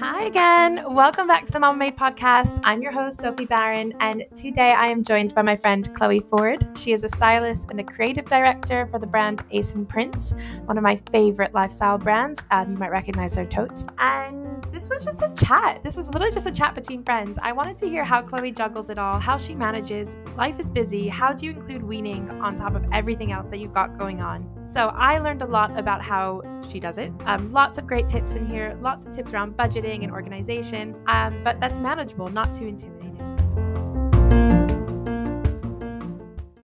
Hi again. Welcome back to the Mamamade podcast. I'm your host, Sophie Barron, and today I am joined by my friend Chloe Forde. She is a stylist and a creative director for the brand Ace and Prince, one of my favorite lifestyle brands. Um, you might recognize their totes. And this was just a chat. This was literally just a chat between friends. I wanted to hear how Chloe juggles it all, how she manages. Life is busy. How do you include weaning on top of everything else that you've got going on? So I learned a lot about how she does it. Um, lots of great tips in here, lots of tips around budgeting and organization, um, but that's manageable, not too intimidating.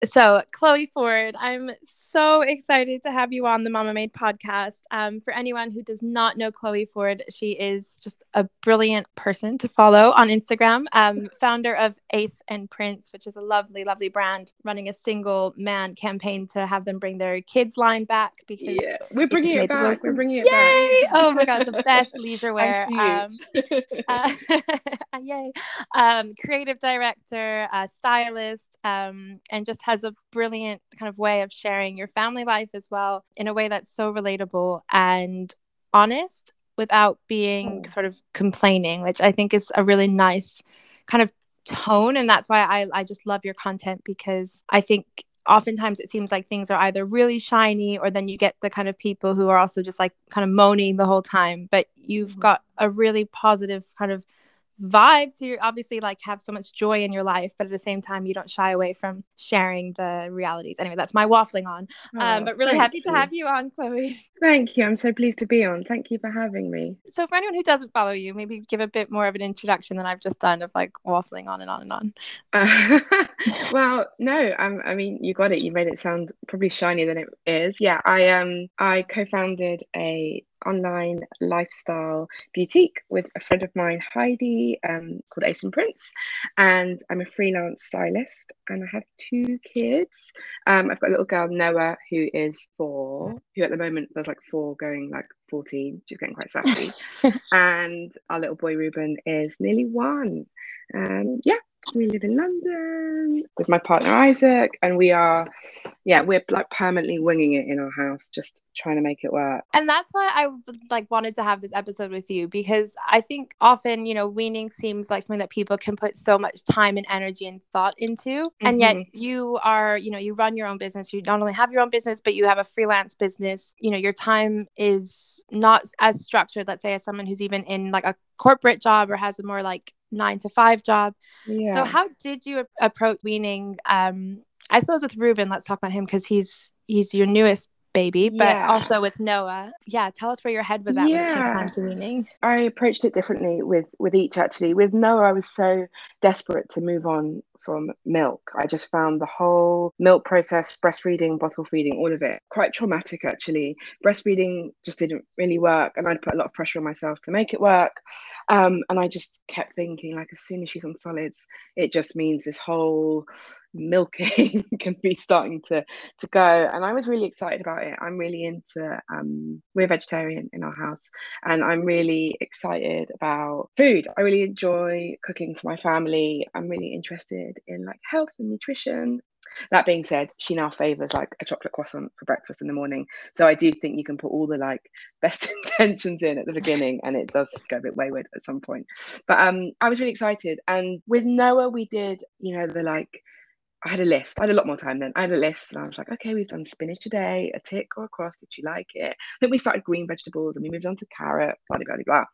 So, Chloe Forde, I'm so excited to have you on the Mamamade podcast. Um, for anyone who does not know Chloe Forde, she is just a brilliant person to follow on Instagram. Um, founder of Ace and Prince, which is a lovely, lovely brand, running a single man campaign to have them bring their kids line back because yeah, we're bringing it back. We're bringing it yay! back. oh my god, the best leisure wear. Um, uh, yay! Um, creative director, uh, stylist, um, and just has a brilliant kind of way of sharing your family life as well in a way that's so relatable and honest without being sort of complaining, which I think is a really nice kind of tone. And that's why I, I just love your content because I think oftentimes it seems like things are either really shiny or then you get the kind of people who are also just like kind of moaning the whole time. But you've mm-hmm. got a really positive kind of vibe so you obviously like have so much joy in your life but at the same time you don't shy away from sharing the realities. Anyway that's my waffling on. Oh, um, but really happy you. to have you on chloe. Thank you. I'm so pleased to be on. Thank you for having me. So for anyone who doesn't follow you maybe give a bit more of an introduction than i've just done of like waffling on and on and on. Uh, well no um, i mean you got it. You made it sound probably shinier than it is. Yeah i um i co-founded a online lifestyle boutique with a friend of mine, Heidi, um, called Ace and Prince. And I'm a freelance stylist and I have two kids. Um, I've got a little girl, Noah, who is four, who at the moment does like four going like 14. She's getting quite sassy. and our little boy, Ruben, is nearly one. Um, yeah, we live in London with my partner Isaac, and we are, yeah, we're like permanently winging it in our house, just trying to make it work. And that's why I like wanted to have this episode with you because I think often, you know, weaning seems like something that people can put so much time and energy and thought into, mm-hmm. and yet mm-hmm. you are, you know, you run your own business. You not only have your own business, but you have a freelance business. You know, your time is not as structured, let's say, as someone who's even in like a corporate job or has a more like nine to five job. Yeah. So how did you approach weaning? Um, I suppose with Ruben, let's talk about him because he's he's your newest baby, but yeah. also with Noah. Yeah, tell us where your head was at yeah. when it came time to weaning. I approached it differently with with each actually. With Noah, I was so desperate to move on from milk. I just found the whole milk process, breastfeeding, bottle feeding, all of it quite traumatic actually. Breastfeeding just didn't really work, and I'd put a lot of pressure on myself to make it work. Um, and I just kept thinking, like, as soon as she's on solids, it just means this whole milking can be starting to to go and i was really excited about it i'm really into um we're vegetarian in our house and i'm really excited about food i really enjoy cooking for my family i'm really interested in like health and nutrition that being said, she now favors like a chocolate croissant for breakfast in the morning. So I do think you can put all the like best intentions in at the beginning and it does go a bit wayward at some point. But um I was really excited. And with Noah, we did, you know, the like I had a list. I had a lot more time then. I had a list and I was like, okay, we've done spinach today, a tick or a cross. Did you like it? Then we started green vegetables and we moved on to carrot, blah, blah, blah, blah.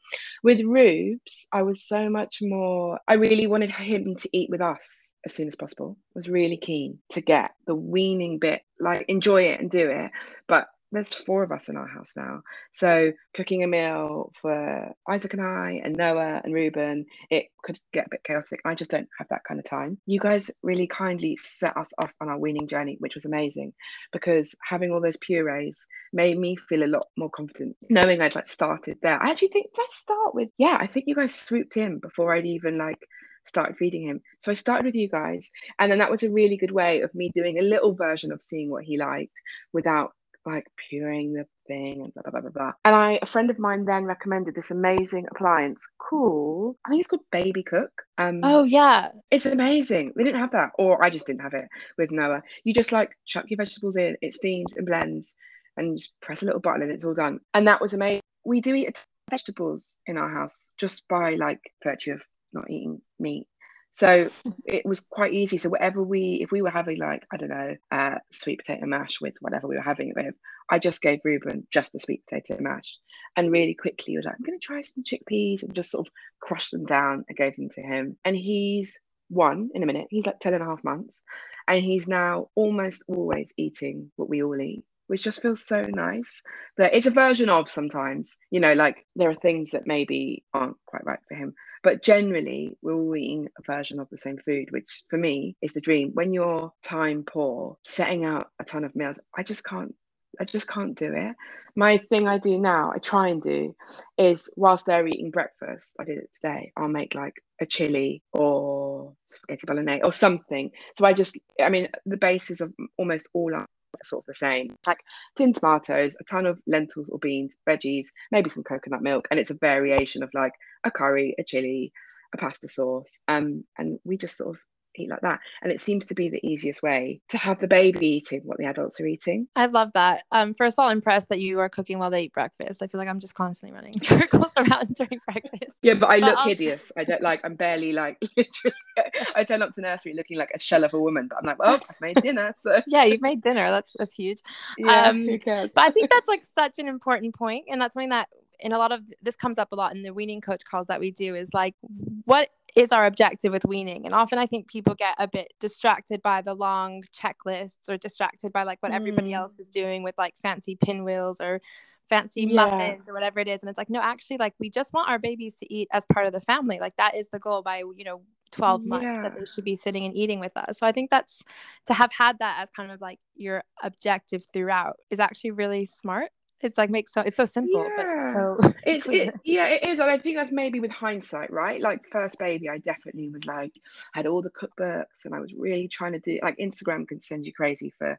With Rubes, I was so much more, I really wanted him to eat with us as soon as possible. I was really keen to get the weaning bit, like enjoy it and do it. But there's four of us in our house now. So cooking a meal for Isaac and I and Noah and Ruben, it could get a bit chaotic. I just don't have that kind of time. You guys really kindly set us off on our weaning journey, which was amazing because having all those purees made me feel a lot more confident, knowing I'd like started there. I actually think let's start with yeah, I think you guys swooped in before I'd even like started feeding him. So I started with you guys. And then that was a really good way of me doing a little version of seeing what he liked without like puring the thing and blah blah blah blah blah. And I a friend of mine then recommended this amazing appliance called I think it's called Babycook. Um Oh yeah. It's amazing. We didn't have that. Or I just didn't have it with Noah. You just like chuck your vegetables in, it steams and blends and just press a little button and it's all done. And that was amazing. We do eat vegetables in our house just by like virtue of not eating meat. So it was quite easy. So whatever we, if we were having like I don't know, uh, sweet potato mash with whatever we were having it with, I just gave Ruben just the sweet potato mash, and really quickly he was like, I'm going to try some chickpeas, and just sort of crushed them down and gave them to him. And he's one in a minute. He's like 10 and a half months, and he's now almost always eating what we all eat which just feels so nice. That it's a version of sometimes, you know, like there are things that maybe aren't quite right for him. But generally, we're all eating a version of the same food, which for me is the dream. When you're time poor, setting out a ton of meals, I just can't. I just can't do it. My thing I do now, I try and do, is whilst they're eating breakfast, I did it today. I'll make like a chili or spaghetti bolognese or something. So I just, I mean, the basis of almost all sort of the same. Like tin tomatoes, a ton of lentils or beans, veggies, maybe some coconut milk, and it's a variation of like a curry, a chili, a pasta sauce. Um, and we just sort of eat like that. And it seems to be the easiest way to have the baby eating what the adults are eating. I love that. Um, first of all, impressed that you are cooking while they eat breakfast. I feel like I'm just constantly running circles around during breakfast. Yeah, but I look but, hideous. I don't like. I'm barely like. Literally, I turn up to nursery looking like a shell of a woman, but I'm like, well, I've made dinner. So yeah, you've made dinner. That's that's huge. Yeah, um, who cares? but I think that's like such an important point, and that's something that in a lot of this comes up a lot in the weaning coach calls that we do is like what is our objective with weaning and often i think people get a bit distracted by the long checklists or distracted by like what mm. everybody else is doing with like fancy pinwheels or fancy yeah. muffins or whatever it is and it's like no actually like we just want our babies to eat as part of the family like that is the goal by you know 12 months yeah. that they should be sitting and eating with us so i think that's to have had that as kind of like your objective throughout is actually really smart it's like makes so it's so simple yeah. but so it's it, yeah it is and i think that's maybe with hindsight right? Like first baby i definitely was like I had all the cookbooks and i was really trying to do like instagram can send you crazy for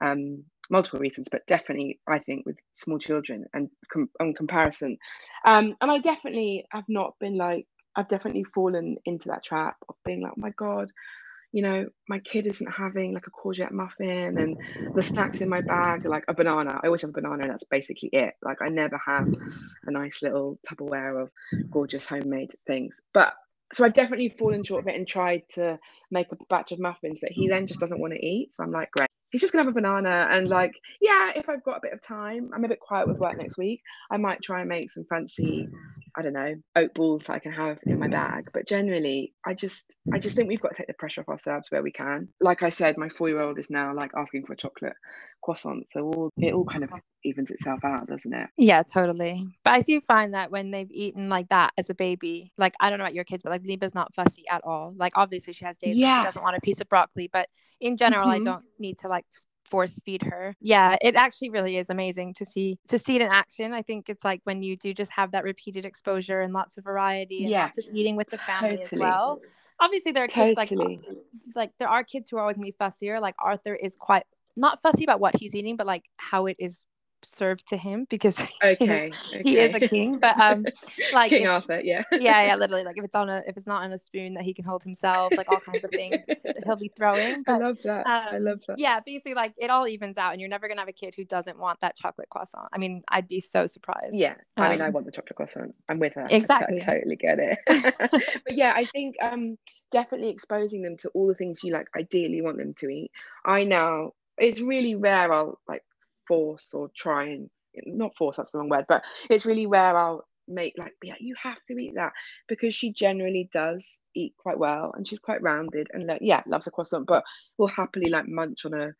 um multiple reasons but definitely i think with small children and com- on comparison. Um and i definitely have not been like i've definitely fallen into that trap of being like oh my god you know, my kid isn't having like a courgette muffin and mm. the snacks in my bag are like a banana. I always have a banana and that's basically it. Like I never have a nice little Tupperware of gorgeous homemade things. But so I've definitely fallen short of it and tried to make a batch of muffins that he then just doesn't want to eat. So I'm like, great. He's just gonna have a banana and like, yeah, if I've got a bit of time, I'm a bit quiet with work next week. I might try and make some fancy I don't know, oat balls that I can have in my bag. But generally, I just I just think we've got to take the pressure off ourselves where we can. Like I said, my four year old is now like asking for a chocolate croissant. So all it all kind of evens itself out, doesn't it? Yeah, totally. But I do find that when they've eaten like that as a baby, like I don't know about your kids, but like Liba's not fussy at all. Like obviously she has days yeah. she doesn't want a piece of broccoli, but in general, mm-hmm. I don't need to like force feed her. Yeah, it actually really is amazing to see to see it in action. I think it's like when you do just have that repeated exposure and lots of variety and yeah. lots of eating with the family totally. as well. Obviously, there are kids totally. like like there are kids who are always gonna be fussier. Like Arthur is quite not fussy about what he's eating, but like how it is served to him because okay, he, is, okay. he is a king but um like king if, arthur yeah. Yeah yeah literally like if it's on a if it's not on a spoon that he can hold himself like all kinds of things he'll be throwing but, i love that um, i love that. yeah basically like it all evens out and you're never gonna have a kid who doesn't want that chocolate croissant. I mean i'd be so surprised. Yeah i um, mean i want the chocolate croissant i'm with her exactly I, I totally get it. But yeah i think um definitely exposing them to all the things you like ideally want them to eat. I now it's really rare I'll like force or try and not force that's the wrong word but it's really rare i'll make like be like you have to eat that because she generally does eat quite well and she's quite rounded and like yeah loves a croissant but will happily like munch on a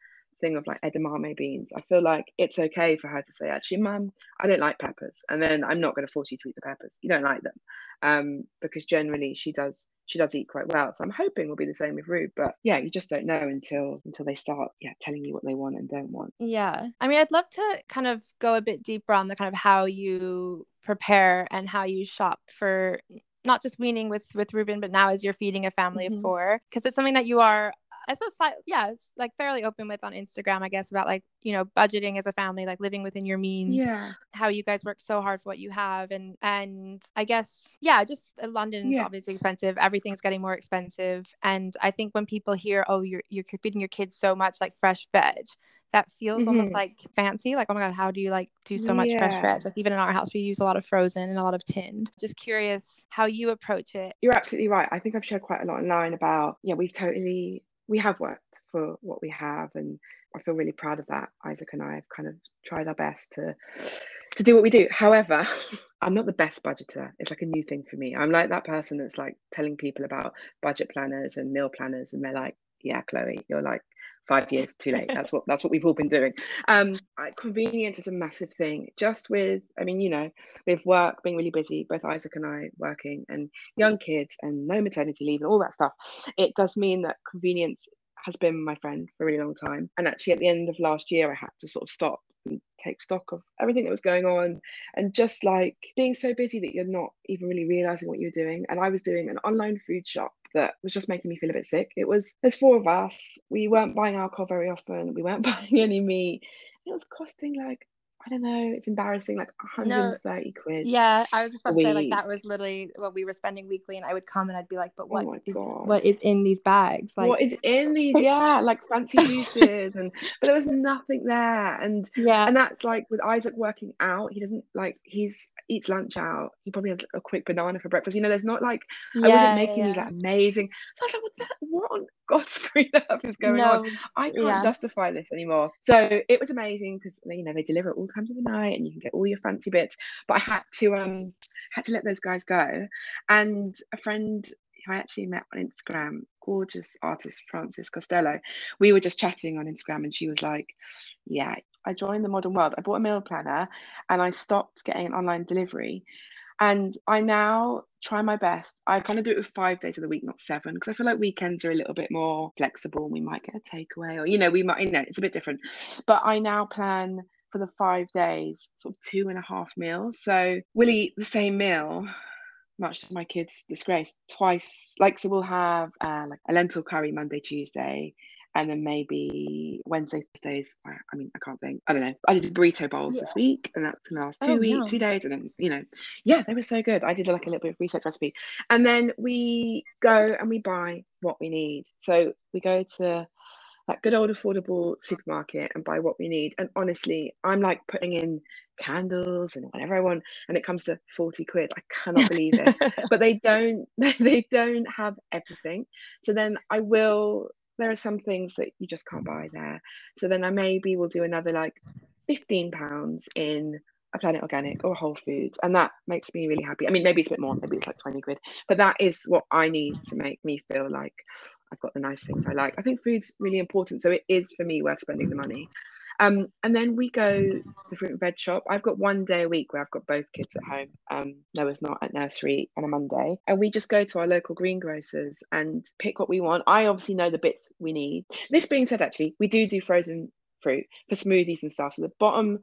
thing of like edamame beans i feel like it's okay for her to say actually mum i don't like peppers and then i'm not going to force you to eat the peppers you don't like them um because generally she does she does eat quite well. So I'm hoping will be the same with Rube. But yeah, you just don't know until until they start yeah telling you what they want and don't want. Yeah. I mean I'd love to kind of go a bit deeper on the kind of how you prepare and how you shop for not just weaning with with Ruben, but now as you're feeding a family mm-hmm. of four, because it's something that you are I suppose like yeah, it's like fairly open with on Instagram, I guess, about like, you know, budgeting as a family, like living within your means. Yeah. How you guys work so hard for what you have. And and I guess, yeah, just uh, London's yeah. obviously expensive. Everything's getting more expensive. And I think when people hear, oh, you're you're feeding your kids so much like fresh veg, that feels mm-hmm. almost like fancy. Like, oh my God, how do you like do so much yeah. fresh veg? Like, even in our house, we use a lot of frozen and a lot of tinned. Just curious how you approach it. You're absolutely right. I think I've shared quite a lot online about, yeah, we've totally, we have worked for what we have. And I feel really proud of that. Isaac and I have kind of tried our best to to do what we do. However, I'm not the best budgeter. It's like a new thing for me. I'm like that person that's like telling people about budget planners and meal planners, and they're like, "Yeah, Chloe, you're like five years too late." That's what that's what we've all been doing. Um, convenience is a massive thing. Just with, I mean, you know, with work being really busy, both Isaac and I working, and young kids, and no maternity leave, and all that stuff, it does mean that convenience has been my friend for a really long time. And actually, at the end of last year, I had to sort of stop and take stock of everything that was going on and just like being so busy that you're not even really realizing what you're doing. And I was doing an online food shop that was just making me feel a bit sick. It was there's four of us. We weren't buying alcohol very often. We weren't buying any meat. It was costing like I don't know. It's embarrassing, like 130 no, quid. Yeah, I was just about to say like that was literally what we were spending weekly, and I would come and I'd be like, "But oh what oh is what is in these bags? Like what is in these? Yeah, like fancy juices, and but there was nothing there, and yeah, and that's like with Isaac working out, he doesn't like he's eats lunch out. He probably has a quick banana for breakfast. You know, there's not like yeah, I wasn't making yeah. these like amazing. So I was like, what, the, what on God's green earth is going no, on? I can't yeah. justify this anymore. So it was amazing because you know they deliver at all times of the night and you can get all your fancy bits. But I had to um had to let those guys go. And a friend who I actually met on Instagram, gorgeous artist Frances Costello, we were just chatting on Instagram and she was like, Yeah, I joined the modern world. I bought a meal planner and I stopped getting an online delivery. And I now try my best. I kind of do it with five days of the week, not seven, because I feel like weekends are a little bit more flexible. We might get a takeaway, or you know, we might, you know, it's a bit different. But I now plan for the five days, sort of two and a half meals. So we'll eat the same meal, much to my kids' disgrace, twice. Like, so we'll have uh, like a lentil curry Monday, Tuesday, and then maybe Wednesday, Thursdays. I mean, I can't think. I don't know. I did burrito bowls yeah. this week, and that's gonna last two oh, weeks, no. two days, and then you know, yeah, they were so good. I did like a little bit of research recipe, and then we go and we buy what we need. So we go to that good old affordable supermarket and buy what we need. And honestly, I'm like putting in candles and whatever I want, and it comes to 40 quid. I cannot believe it. but they don't they don't have everything. So then I will there are some things that you just can't buy there. So then I maybe will do another like 15 pounds in a Planet Organic or Whole Foods, and that makes me really happy. I mean, maybe it's a bit more, maybe it's like 20 quid, but that is what I need to make me feel like I've got the nice things I like. I think food's really important, so it is for me worth spending the money. Um, and then we go to the fruit and veg shop. I've got one day a week where I've got both kids at home. Um, Noah's not at nursery on a Monday. And we just go to our local greengrocers and pick what we want. I obviously know the bits we need. This being said, actually, we do do frozen fruit for smoothies and stuff. So the bottom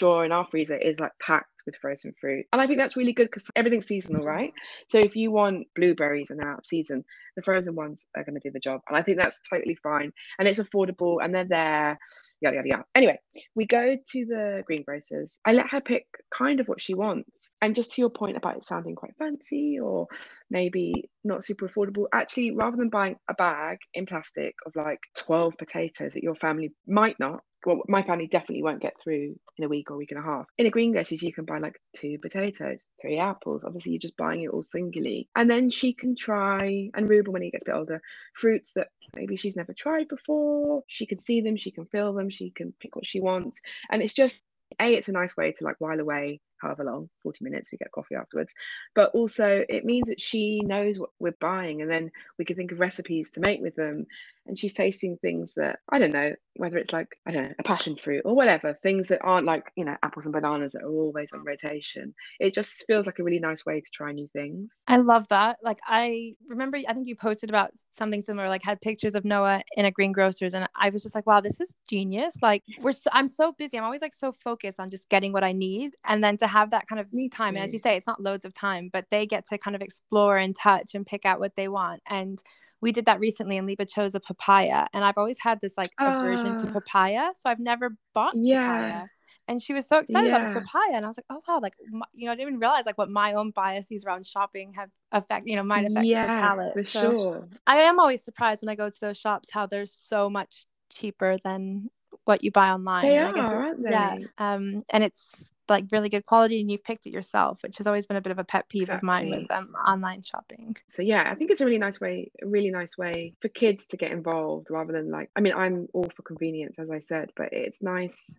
drawer in our freezer is like packed with frozen fruit. And I think that's really good because everything's seasonal, mm-hmm. right? So if you want blueberries and they're out of season, the frozen ones are going to do the job. And I think that's totally fine. And it's affordable and they're there, yada, yada, yada. Anyway, we go to the greengrocers. I let her pick kind of what she wants. And just to your point about it sounding quite fancy or maybe not super affordable, actually, rather than buying a bag in plastic of like 12 potatoes that your family might not well, my family definitely won't get through in a week or a week and a half. In a greengrocers, you can buy like two potatoes, three apples. Obviously, you're just buying it all singly. And then she can try, and Ruben, when he gets a bit older, fruits that maybe she's never tried before. She can see them, she can feel them, she can pick what she wants. And it's just, A, it's a nice way to like while away however long 40 minutes we get coffee afterwards. But also it means that she knows what we're buying and then we can think of recipes to make with them. And she's tasting things that I don't know whether it's like I don't know a passion fruit or whatever things that aren't like you know apples and bananas that are always on rotation. It just feels like a really nice way to try new things. I love that. Like I remember I think you posted about something similar like had pictures of Noah in a greengrocers and I was just like wow this is genius. Like we're so, I'm so busy. I'm always like so focused on just getting what I need and then to have that kind of Me time and as you say it's not loads of time but they get to kind of explore and touch and pick out what they want and we did that recently and Liba chose a papaya and I've always had this like aversion to ah. papaya so I've never bought yeah. papaya and she was so excited yeah. about this papaya and I was like oh wow like my, you know I didn't even realize like what my own biases around shopping have affect you know might affect yeah, her palate for so sure I am always surprised when I go to those shops how they're so much cheaper than what you buy online. They are, aren't they? Yeah. Um, and it's like really good quality and you've picked it yourself, which has always been a bit of a pet peeve exactly. of mine with um, online shopping. So yeah, I think it's a really nice way, a really nice way for kids to get involved rather than like I mean, I'm all for convenience, as I said, but it's nice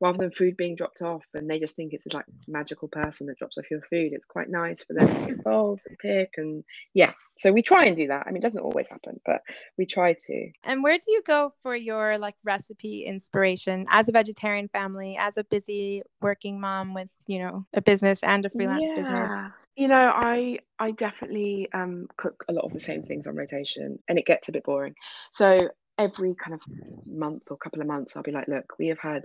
rather than food being dropped off and they just think it's like magical person that drops off your food. It's quite nice for them to get involved and pick and yeah. So we try and do that. I mean, it doesn't always happen, but we try to. And where do you go for your like recipe inspiration as a vegetarian family, as a busy working mom with, you know, a business and a freelance yeah. business? You know, I I definitely um cook a lot of the same things on rotation and it gets a bit boring. So every kind of month or couple of months, I'll be like, look, we have had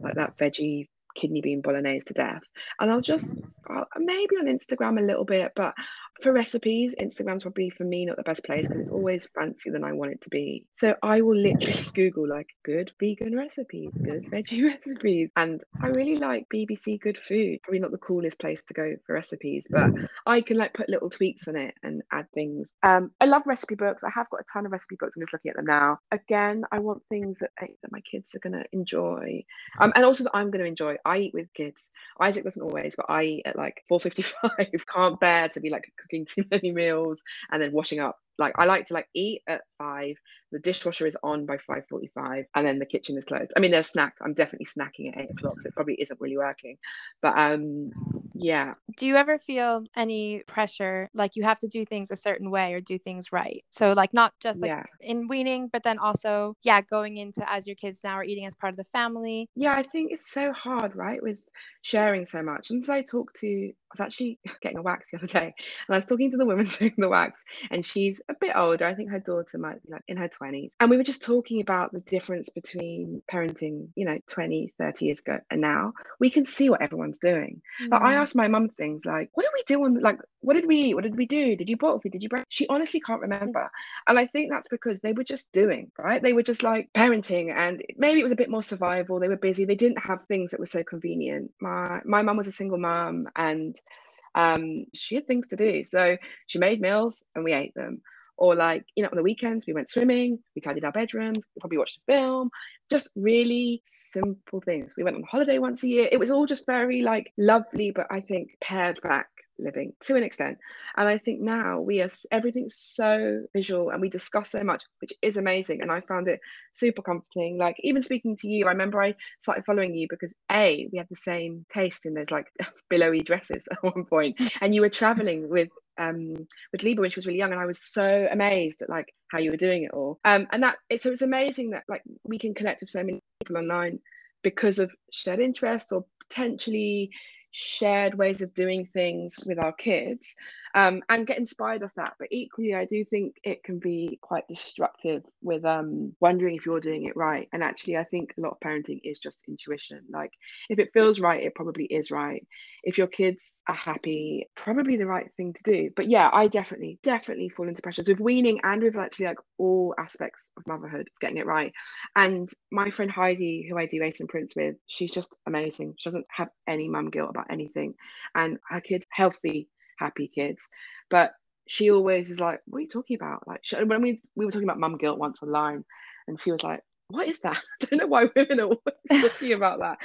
like that veggie kidney bean bolognese to death. And I'll just I'll, maybe on Instagram a little bit, but for recipes, Instagram's probably for me not the best place because it's always fancier than I want it to be. So I will literally Google like good vegan recipes, good veggie recipes. And I really like BBC Good Food. Probably not the coolest place to go for recipes, but I can like put little tweaks on it and add things. Um, I love recipe books. I have got a ton of recipe books. I'm just looking at them now. Again, I want things that, eh, that my kids are gonna enjoy. Um, and also that I'm gonna enjoy. I eat with kids. Isaac doesn't always, but I eat at like 4:55. Can't bear to be like cooking too many meals and then washing up like I like to like eat at five. The dishwasher is on by five forty-five, and then the kitchen is closed. I mean, there's snacks. I'm definitely snacking at eight o'clock, so it probably isn't really working. But um, yeah. Do you ever feel any pressure, like you have to do things a certain way or do things right? So like not just like yeah. in weaning, but then also yeah, going into as your kids now are eating as part of the family. Yeah, I think it's so hard, right, with sharing so much. And so I talked to, I was actually getting a wax the other day, and I was talking to the woman doing the wax, and she's a bit older. I think her daughter might be like in her 20s. And we were just talking about the difference between parenting, you know, 20, 30 years ago and now. We can see what everyone's doing. Mm. Like I asked my mum things like, what did we do on, like, what did we eat? What did we do? Did you bottle feed? Did you break? She honestly can't remember. And I think that's because they were just doing, right? They were just like parenting and maybe it was a bit more survival. They were busy. They didn't have things that were so convenient. My my mum was a single mum and um, she had things to do. So she made meals and we ate them. Or like, you know, on the weekends, we went swimming, we tidied our bedrooms, we probably watched a film, just really simple things. We went on holiday once a year. It was all just very like lovely, but I think pared back living to an extent. And i think now we are everything's so visual and we discuss so much which is amazing. And i found it super comforting. Like even speaking to you i remember i started following you because a we had the same taste in those like billowy dresses at one point. And you were traveling with um with Liba when she was really young and I was so amazed at like how you were doing it all. Um and that so it's amazing that like we can connect with so many people online because of shared interests or potentially shared ways of doing things with our kids um, and get inspired of that. But equally, I do think it can be quite destructive with um, wondering if you're doing it right. And actually, I think a lot of parenting is just intuition. Like, if it feels right, it probably is right. If your kids are happy, probably the right thing to do. But yeah, I definitely, definitely fall into pressures with weaning and with actually like all aspects of motherhood, getting it right. And my friend Heidi, who I do Ace and Prince with, she's just amazing. She doesn't have any mum guilt about anything. And her kids, healthy, happy kids. But she always is like, what are you talking about? Like she, when we, we were talking about mum guilt once online, and she was like, what is that? I don't know why women are always talking about that.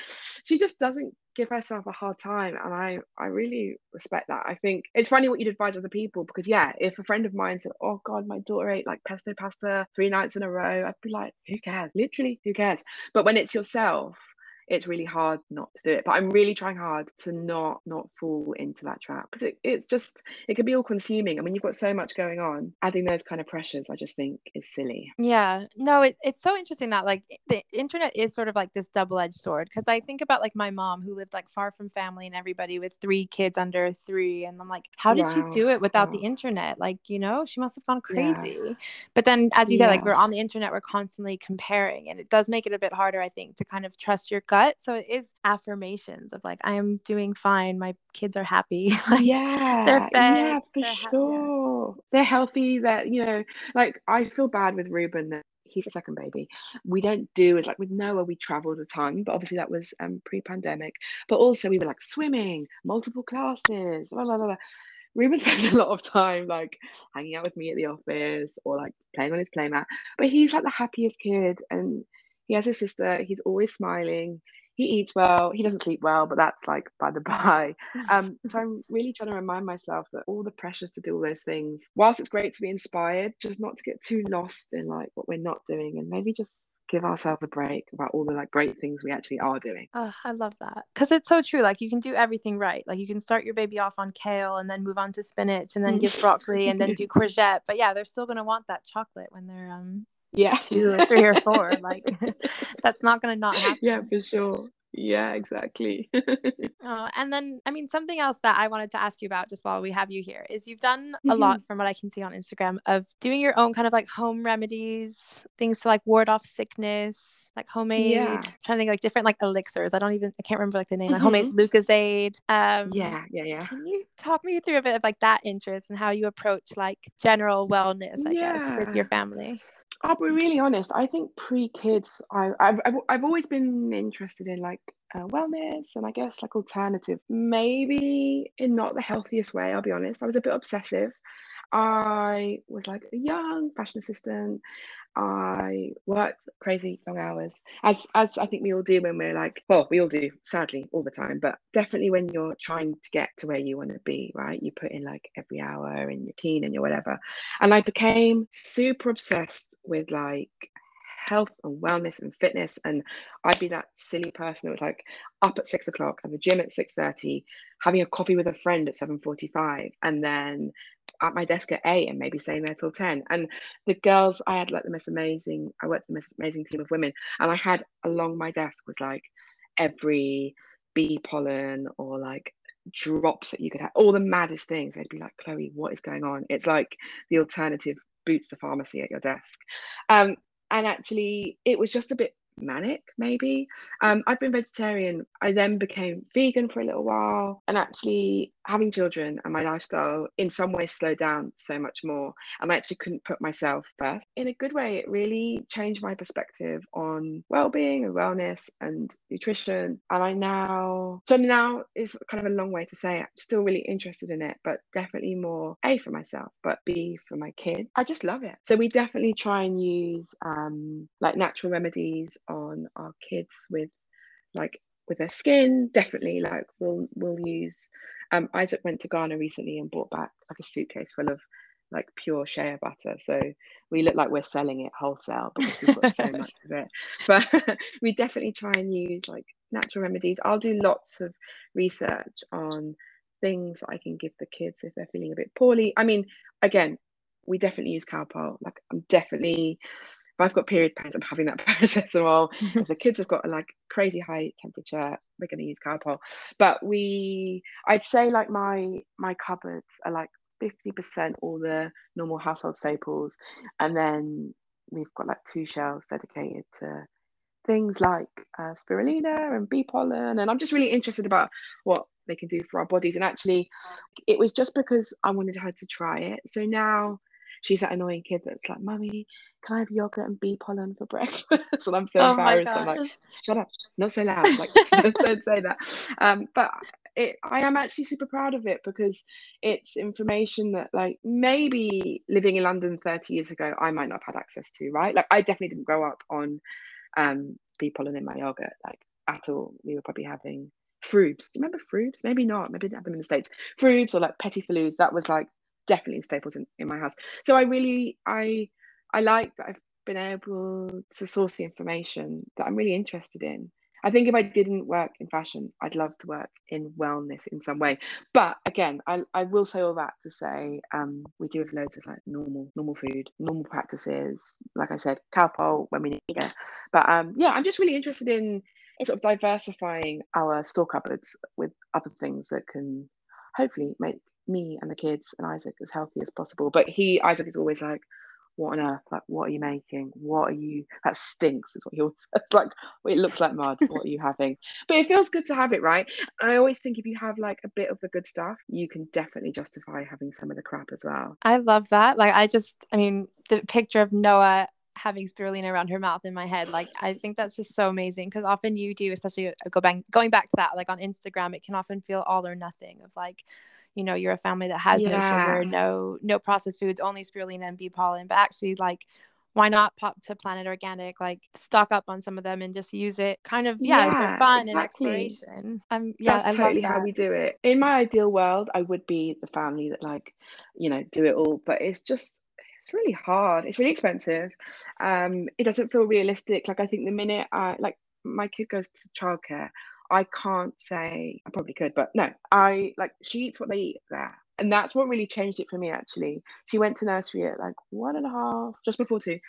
She just doesn't give herself a hard time. And I, I really respect that. I think it's funny what you'd advise other people because, yeah, if a friend of mine said, Oh God, my daughter ate like pesto pasta three nights in a row, I'd be like, Who cares? Literally, who cares? But when it's yourself, it's really hard not to do it but i'm really trying hard to not not fall into that trap because it, it's just it can be all consuming i mean you've got so much going on adding those kind of pressures i just think is silly yeah no it, it's so interesting that like the internet is sort of like this double-edged sword because i think about like my mom who lived like far from family and everybody with three kids under three and i'm like how did wow. she do it without wow. the internet like you know she must have gone crazy yeah. but then as you yeah. said like we're on the internet we're constantly comparing and it does make it a bit harder i think to kind of trust your gut gut. So it is affirmations of like, I am doing fine. My kids are happy. like, yeah. They're fed. Yeah, for they're sure. They're healthy. That, you know, like I feel bad with Ruben that he's a second baby. We don't do as like with Noah, we traveled a ton, but obviously that was um, pre-pandemic. But also we were like swimming, multiple classes, blah, blah, blah. Ruben spent a lot of time like hanging out with me at the office or like playing on his playmat. But he's like the happiest kid and He has a sister. He's always smiling. He eats well. He doesn't sleep well, but that's like by the by. Um, so I'm really trying to remind myself that all the pressures to do all those things, whilst it's great to be inspired, just not to get too lost in like what we're not doing and maybe just give ourselves a break about all the like great things we actually are doing. Oh, I love that because it's so true. Like you can do everything right. Like you can start your baby off on kale and then move on to spinach and then give broccoli and then do courgette. But yeah, they're still gonna want that chocolate when they're um yeah two or three or four. like that's not gonna not happen. Yeah, for sure. Yeah, exactly. oh, and then I mean something else that I wanted to ask you about just while we have you here is you've done a mm-hmm. lot from what I can see on Instagram of doing your own kind of like home remedies, things to like ward off sickness, like homemade yeah. trying to think like different like elixirs. I don't even I can't remember like the name, like mm-hmm. homemade Lucozade. Um yeah, yeah, yeah. Can you talk me through a bit of like that interest and how you approach like general wellness, I yeah. guess, with your family? I'll be really honest. I think pre-kids, I, I've, I've, I've always been interested in like uh, wellness and I guess like alternative. Maybe in not the healthiest way. I'll be honest. I was a bit obsessive. I was like a young fashion assistant. I worked crazy long hours, as as I think we all do when we're like, well, we all do, sadly, all the time. But definitely when you're trying to get to where you want to be, right? You put in like every hour and you're keen and you're whatever. And I became super obsessed with like health and wellness and fitness. And I'd be that silly person that was like up at six o'clock at the gym at six thirty, having a coffee with a friend at seven forty-five, and then at my desk at eight and maybe staying there till 10 and the girls i had like the most amazing i worked the most amazing team of women. And i had along my desk was like every bee pollen or like drops that you could have all the maddest things. They'd be like chloe what is going on? It's like the alternative boots to pharmacy at your desk. Um, and actually it was just a bit manic maybe. Um, i've been vegetarian. I then became vegan for a little while and actually having children and my lifestyle in some ways slowed down so much more and i actually couldn't put myself first in a good way it really changed my perspective on well-being and wellness and nutrition. And i now so now is kind of a long way to say i'm still really interested in it but definitely more a for myself but b for my kid. I just love it. So we definitely try and use um, like natural remedies on our kids with like with their skin. Definitely like we'll we'll use um isaac went to ghana recently and brought back like a suitcase full of like pure shea butter so we look like we're selling it wholesale because we've got so much of it but we definitely try and use like natural remedies i'll do lots of research on things i can give the kids if they're feeling a bit poorly i mean again we definitely use Calpol. Like I'm definitely if I've got period pains, I'm having that paracetamol. if the kids have got like crazy high temperature, we're going to use Calpol. But we, I'd say like my my cupboards are like 50% all the normal household staples, and then we've got like two shelves dedicated to things like uh, spirulina and bee pollen. And I'm just really interested about what they can do for our bodies. And actually, it was just because I wanted her to try it. So now she's that annoying kid that's like, "Mummy, can I have yogurt and bee pollen for breakfast?" and I'm so oh embarrassed. I'm like, "Shut up, not so loud. Like, don't, say that." Um, but it, I am actually super proud of it because it's information that, like, maybe living in London 30 years ago, I might not have had access to. Right? Like, I definitely didn't grow up on um, bee pollen in my yogurt, like at all. We were probably having Frubes. Do you remember Frubes? Maybe not. Maybe they have them in the States. Frubes or like Petit Filous. That was like definitely staples in, in my house. So I really I I like that I've been able to source the information that I'm really interested in. I think if I didn't work in fashion, I'd love to work in wellness in some way. But again, I, I will say all that to say um, we do have loads of like normal normal food, normal practices. Like I said, Calpol when we need it. But um, yeah, I'm just really interested in, in sort of diversifying our store cupboards with other things that can hopefully make me and the kids and Isaac as healthy as possible. But he, Isaac, is always like, "What on earth? Like, what are you making? What are you? That stinks." Is what he always says. Like, well, it looks like mud. What are you having? But it feels good to have it, right? I always think if you have like a bit of the good stuff, you can definitely justify having some of the crap as well. I love that. Like, I just, I mean, the picture of Noah having spirulina around her mouth in my head like i think that's just so amazing because often you do especially uh, go back going back to that like on instagram it can often feel all or nothing of like you know you're a family that has yeah. no sugar no no processed foods only spirulina and bee pollen but actually like why not pop to Planet Organic, like stock up on some of them and just use it kind of, yeah, yeah for fun exactly. and exploration. Um, yeah, That's I totally how we do it. In my ideal world, I would be the family that, like, you know, do it all, but it's just, it's really hard. It's really expensive. Um, it doesn't feel realistic. Like, I think the minute I, like, my kid goes to childcare, I can't say I probably could, but no, I like she eats what they eat there. And that's what really changed it for me actually. She went to nursery at like one and a half just before two.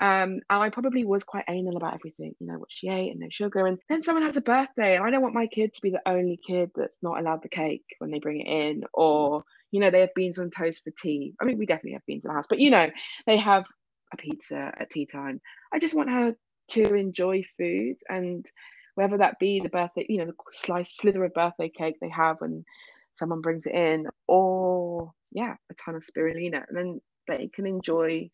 Um and i probably was quite anal about everything you know what she ate and no sugar. And then someone has a birthday and i don't want my kid to be the only kid that's not allowed the cake when they bring it in or you know they have beans on toast for tea. I mean we definitely have beans in the house but you know they have a pizza at tea time. I just want her to enjoy food and whether that be the birthday you know the slice slither of birthday cake they have when someone brings it in, or yeah, a ton of spirulina, and then they can enjoy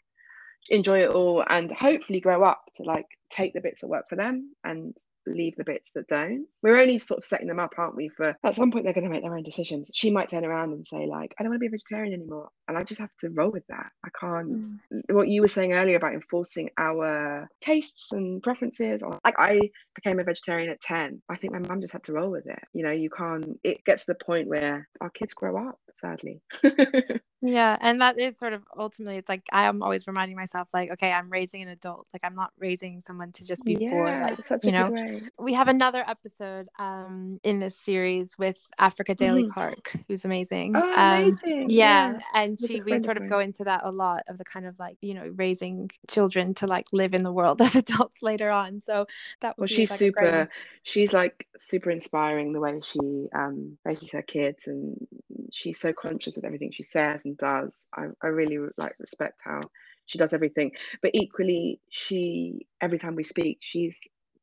enjoy it all and hopefully grow up to like take the bits that work for them and leave the bits that don't. We're only sort of setting them up, aren't we? For at some point they're going to make their own decisions. She might turn around and say like, I don't want to be a vegetarian anymore, and I just have to roll with that. I can't. Mm. What you were saying earlier about enforcing our tastes and preferences, or like I became a vegetarian at ten. I think my mum just had to roll with it. You know, you can't. It gets to the point where our kids grow up, sadly. Yeah, and that is sort of ultimately it's like I am always reminding myself like okay, I'm raising an adult. Like I'm not raising someone to just be yeah, for like, such you know. We have another episode um in this series with Africa Daley mm. Clark, who's amazing. Oh, um, amazing. Yeah, yeah. and she we sort of, of go into that a lot of the kind of like, you know, raising children to like live in the world as adults later on. So that Well, she's like super great... she's like super inspiring the way she um raises her kids and she's so conscious of everything she says and does. I, I really like respect how she does everything. But equally, she every time we speak, she's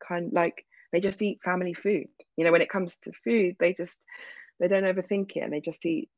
kind of like they just eat family food. You know, when it comes to food, they just they don't overthink it and they just eat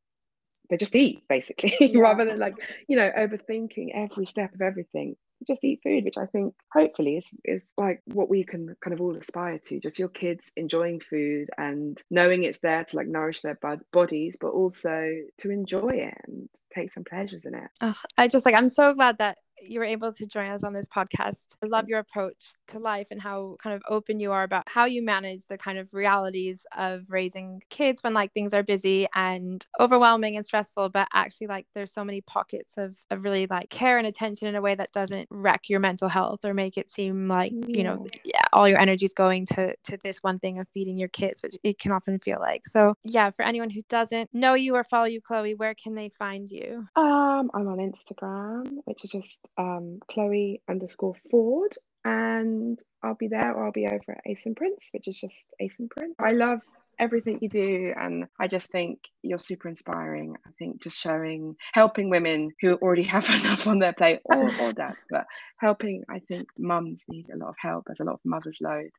they just eat basically yeah. rather than like you know overthinking every step of everything just eat food, which I think hopefully is is like what we can kind of all aspire to. Just your kids enjoying food and knowing it's there to like nourish their bodies, but also to enjoy it and take some pleasures in it. Oh, I just like I'm so glad that you were able to join us on this podcast. I love your approach to life and how kind of open you are about how you manage the kind of realities of raising kids when like things are busy and overwhelming and stressful, but actually like there's so many pockets of, of really like care and attention in a way that doesn't wreck your mental health or make it seem like, you know, all your energy is going to to this one thing of feeding your kids, which it can often feel like. So yeah, for anyone who doesn't know you or follow you, Chloe, where can they find you? Um, I'm on Instagram, which is just um, Chloe underscore Forde, and I'll be there or I'll be over at Ace and Prince, which is just Ace and Prince. I love everything you do and i just think you're super inspiring. I think just showing helping women who already have enough on their plate or, or dads but helping i think mums need a lot of help. There's a lot of mothers load.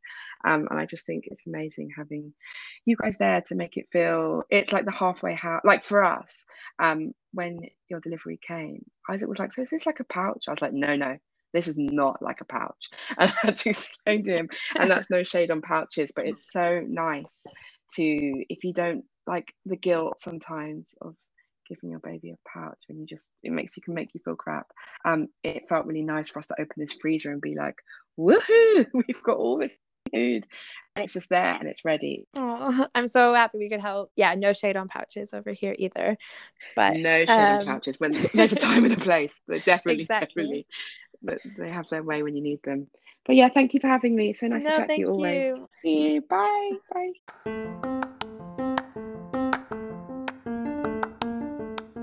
Um, and i just think it's amazing having you guys there to make it feel it's like the halfway house like for us um, when your delivery came isaac was like so is this like a pouch? I was like no no this is not like a pouch. And i had to explain to him and that's no shade on pouches but it's so nice to if you don't like the guilt sometimes of giving your baby a pouch when you just it makes you can make you feel crap. Um it felt really nice for us to open this freezer and be like woohoo we've got all this food. And it's just there and it's ready. Oh, i'm so happy we could help. Yeah no shade on pouches over here either but no shade um... on pouches when there's a time and a place but definitely exactly. definitely but they have their way when you need them but yeah, thank you for having me. So nice no, to chat to you always. You. See you. Bye. Bye.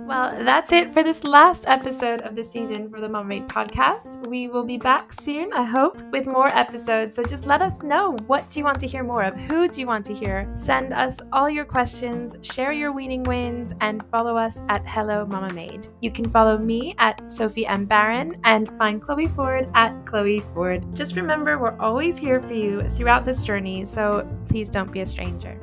Well, that's it for this last episode of the season for the Made podcast. We will be back soon, I hope, with more episodes. So just let us know what do you want to hear more of? Who do you want to hear? Send us all your questions, share your weaning wins, and follow us at Hello Mamamade. You can follow me at Sophie M. Barron and find Chloe Forde at Chloe Forde. Just remember, we're always here for you throughout this journey, so please don't be a stranger.